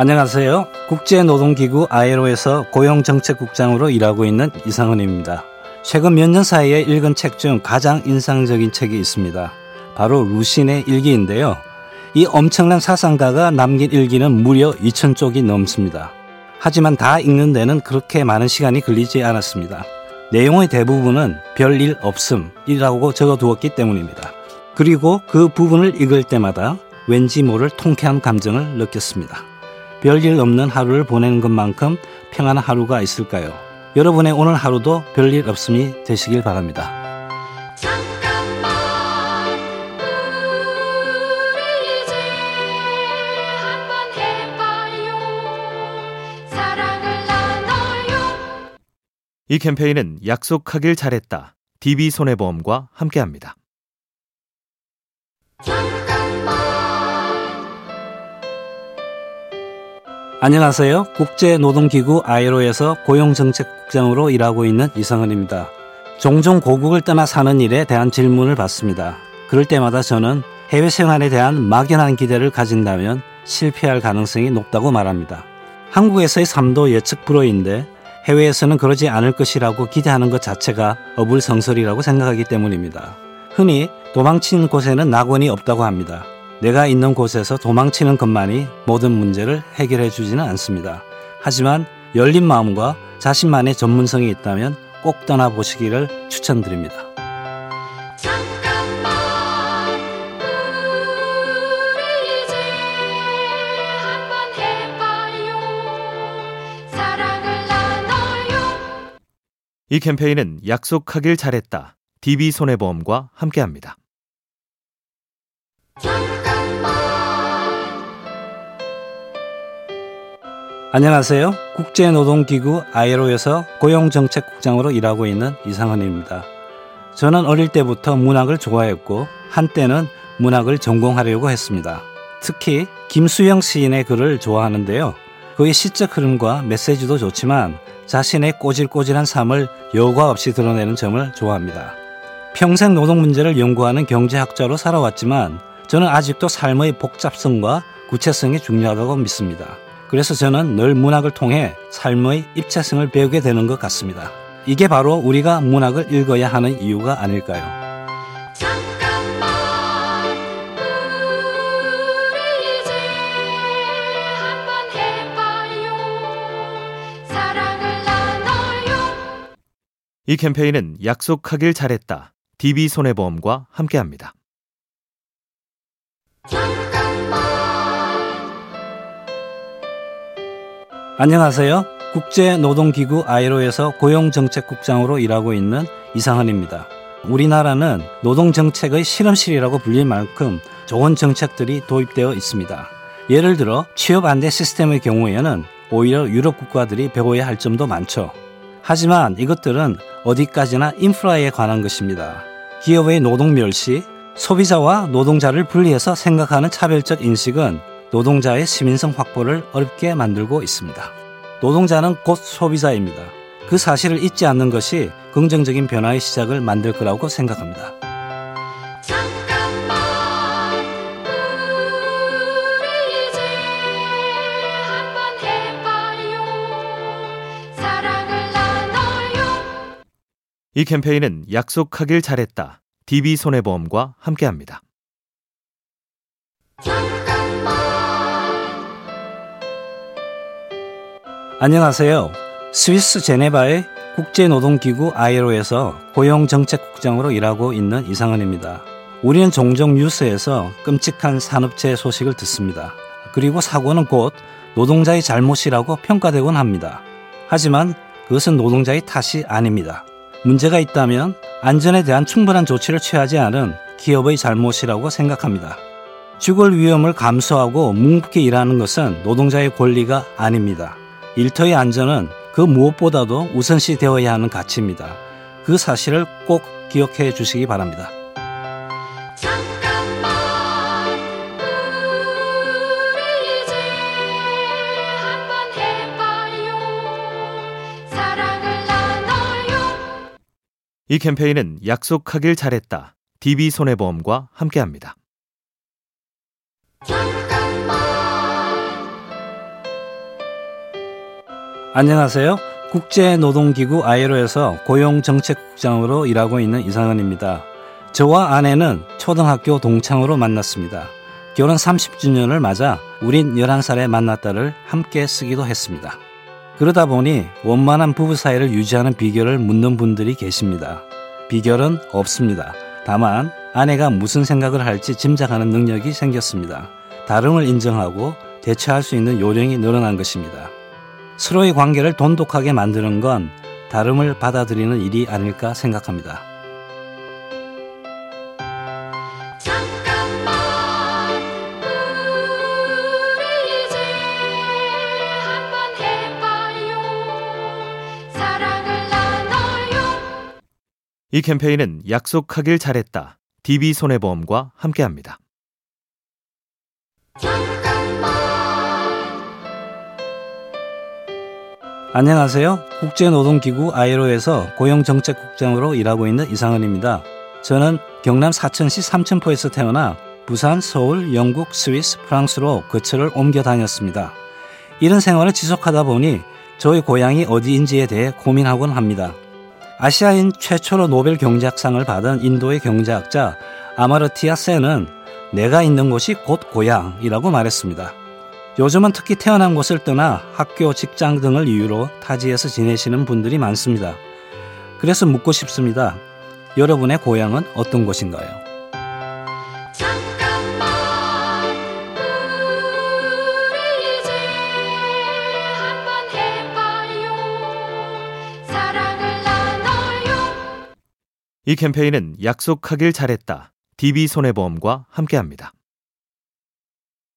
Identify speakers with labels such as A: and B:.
A: 안녕하세요. 국제노동기구 아이로에서 고용정책국장으로 일하고 있는 이상은입니다. 최근 몇 년 사이에 읽은 책 중 가장 인상적인 책이 있습니다. 바로 루신의 일기인데요. 이 엄청난 사상가가 남긴 일기는 무려 2,000쪽이 넘습니다. 하지만 다 읽는 데는 그렇게 많은 시간이 걸리지 않았습니다. 내용의 대부분은 별일 없음이라고 적어두었기 때문입니다. 그리고 그 부분을 읽을 때마다 왠지 모를 통쾌한 감정을 느꼈습니다. 별일 없는 하루를 보내는 것만큼 평안한 하루가 있을까요? 여러분의 오늘 하루도 별일 없음이 되시길 바랍니다.
B: 이 캠페인은 약속하길 잘했다. DB손해보험과 함께합니다.
A: 안녕하세요. 국제노동기구 아이로에서 고용정책국장으로 일하고 있는 이성은입니다. 종종 고국을 떠나 사는 일에 대한 질문을 받습니다. 그럴 때마다 저는 해외 생활에 대한 막연한 기대를 가진다면 실패할 가능성이 높다고 말합니다. 한국에서의 삶도 예측 불허인데 해외에서는 그러지 않을 것이라고 기대하는 것 자체가 어불성설이라고 생각하기 때문입니다. 흔히 도망치는 곳에는 낙원이 없다고 합니다. 내가 있는 곳에서 도망치는 것만이 모든 문제를 해결해 주지는 않습니다. 하지만 열린 마음과 자신만의 전문성이 있다면 꼭 떠나보시기를 추천드립니다.
B: 이 캠페인은 약속하길 잘했다. DB손해보험과 함께합니다.
A: 안녕하세요. 국제노동기구 아이로에서 고용정책국장으로 일하고 있는 이상헌입니다. 저는 어릴 때부터 문학을 좋아했고 한때는 문학을 전공하려고 했습니다. 특히 김수영 시인의 글을 좋아하는데요. 그의 시적 흐름과 메시지도 좋지만 자신의 꼬질꼬질한 삶을 여과 없이 드러내는 점을 좋아합니다. 평생 노동 문제를 연구하는 경제학자로 살아왔지만 저는 아직도 삶의 복잡성과 구체성이 중요하다고 믿습니다. 그래서 저는 늘 문학을 통해 삶의 입체성을 배우게 되는 것 같습니다. 이게 바로 우리가 문학을 읽어야 하는 이유가 아닐까요?
B: 이 캠페인은 약속하길 잘했다. DB손해보험과 함께합니다.
A: 안녕하세요. 국제노동기구 아이로에서 고용정책국장으로 일하고 있는 이상헌입니다. 우리나라는 노동정책의 실험실이라고 불릴 만큼 좋은 정책들이 도입되어 있습니다. 예를 들어 취업 안대 시스템의 경우에는 오히려 유럽 국가들이 배워야 할 점도 많죠. 하지만 이것들은 어디까지나 인프라에 관한 것입니다. 기업의 노동 멸시, 소비자와 노동자를 분리해서 생각하는 차별적 인식은 노동자의 시민성 확보를 어렵게 만들고 있습니다. 노동자는 곧 소비자입니다. 그 사실을 잊지 않는 것이 긍정적인 변화의 시작을 만들 거라고 생각합니다.
B: 이 캠페인은 약속하길 잘했다. DB손해보험과 함께합니다.
A: 안녕하세요. 스위스 제네바의 국제노동기구 아이로에서 고용정책국장으로 일하고 있는 이상은입니다. 우리는 종종 뉴스에서 끔찍한 산업체해 소식을 듣습니다. 그리고 사고는 곧 노동자의 잘못이라고 평가되곤 합니다. 하지만 그것은 노동자의 탓이 아닙니다. 문제가 있다면 안전에 대한 충분한 조치를 취하지 않은 기업의 잘못이라고 생각합니다. 죽을 위험을 감수하고 묵묵히 일하는 것은 노동자의 권리가 아닙니다. 일터의 안전은 그 무엇보다도 우선시 되어야 하는 가치입니다. 그 사실을 꼭 기억해 주시기 바랍니다.
B: 이 캠페인은 약속하길 잘했다. DB손해보험과 함께합니다.
A: 안녕하세요. 국제노동기구 ILO에서 고용정책국장으로 일하고 있는 이상은입니다. 저와 아내는 초등학교 동창으로 만났습니다. 결혼 30주년을 맞아 우린 11살에 만났다를 함께 쓰기도 했습니다. 그러다 보니 원만한 부부 사이를 유지하는 비결을 묻는 분들이 계십니다. 비결은 없습니다. 다만 아내가 무슨 생각을 할지 짐작하는 능력이 생겼습니다. 다름을 인정하고 대처할 수 있는 요령이 늘어난 것입니다. 서로의 관계를 돈독하게 만드는 건 다름을 받아들이는 일이 아닐까 생각합니다.
C: 잠깐만 우리 이제 한번 해봐요 사랑을 나눠요
B: 이 캠페인은 약속하길 잘했다. DB손해보험과 함께합니다.
A: 안녕하세요. 국제노동기구 ILO에서 고용정책국장으로 일하고 있는 이상은입니다. 저는 경남 사천시 삼천포에서 태어나 부산, 서울, 영국, 스위스, 프랑스로 거처를 옮겨 다녔습니다. 이런 생활을 지속하다 보니 저의 고향이 어디인지에 대해 고민하곤 합니다. 아시아인 최초로 노벨 경제학상을 받은 인도의 경제학자 아마르티아 센은 내가 있는 곳이 곧 고향이라고 말했습니다. 요즘은 특히 태어난 곳을 떠나 학교, 직장 등을 이유로 타지에서 지내시는 분들이 많습니다. 그래서 묻고 싶습니다. 여러분의 고향은 어떤 곳인가요?
C: 잠깐만 우리 이제 한번 해봐요 사랑을 나눠요
B: 이 캠페인은 약속하길 잘했다. DB손해보험과 함께합니다.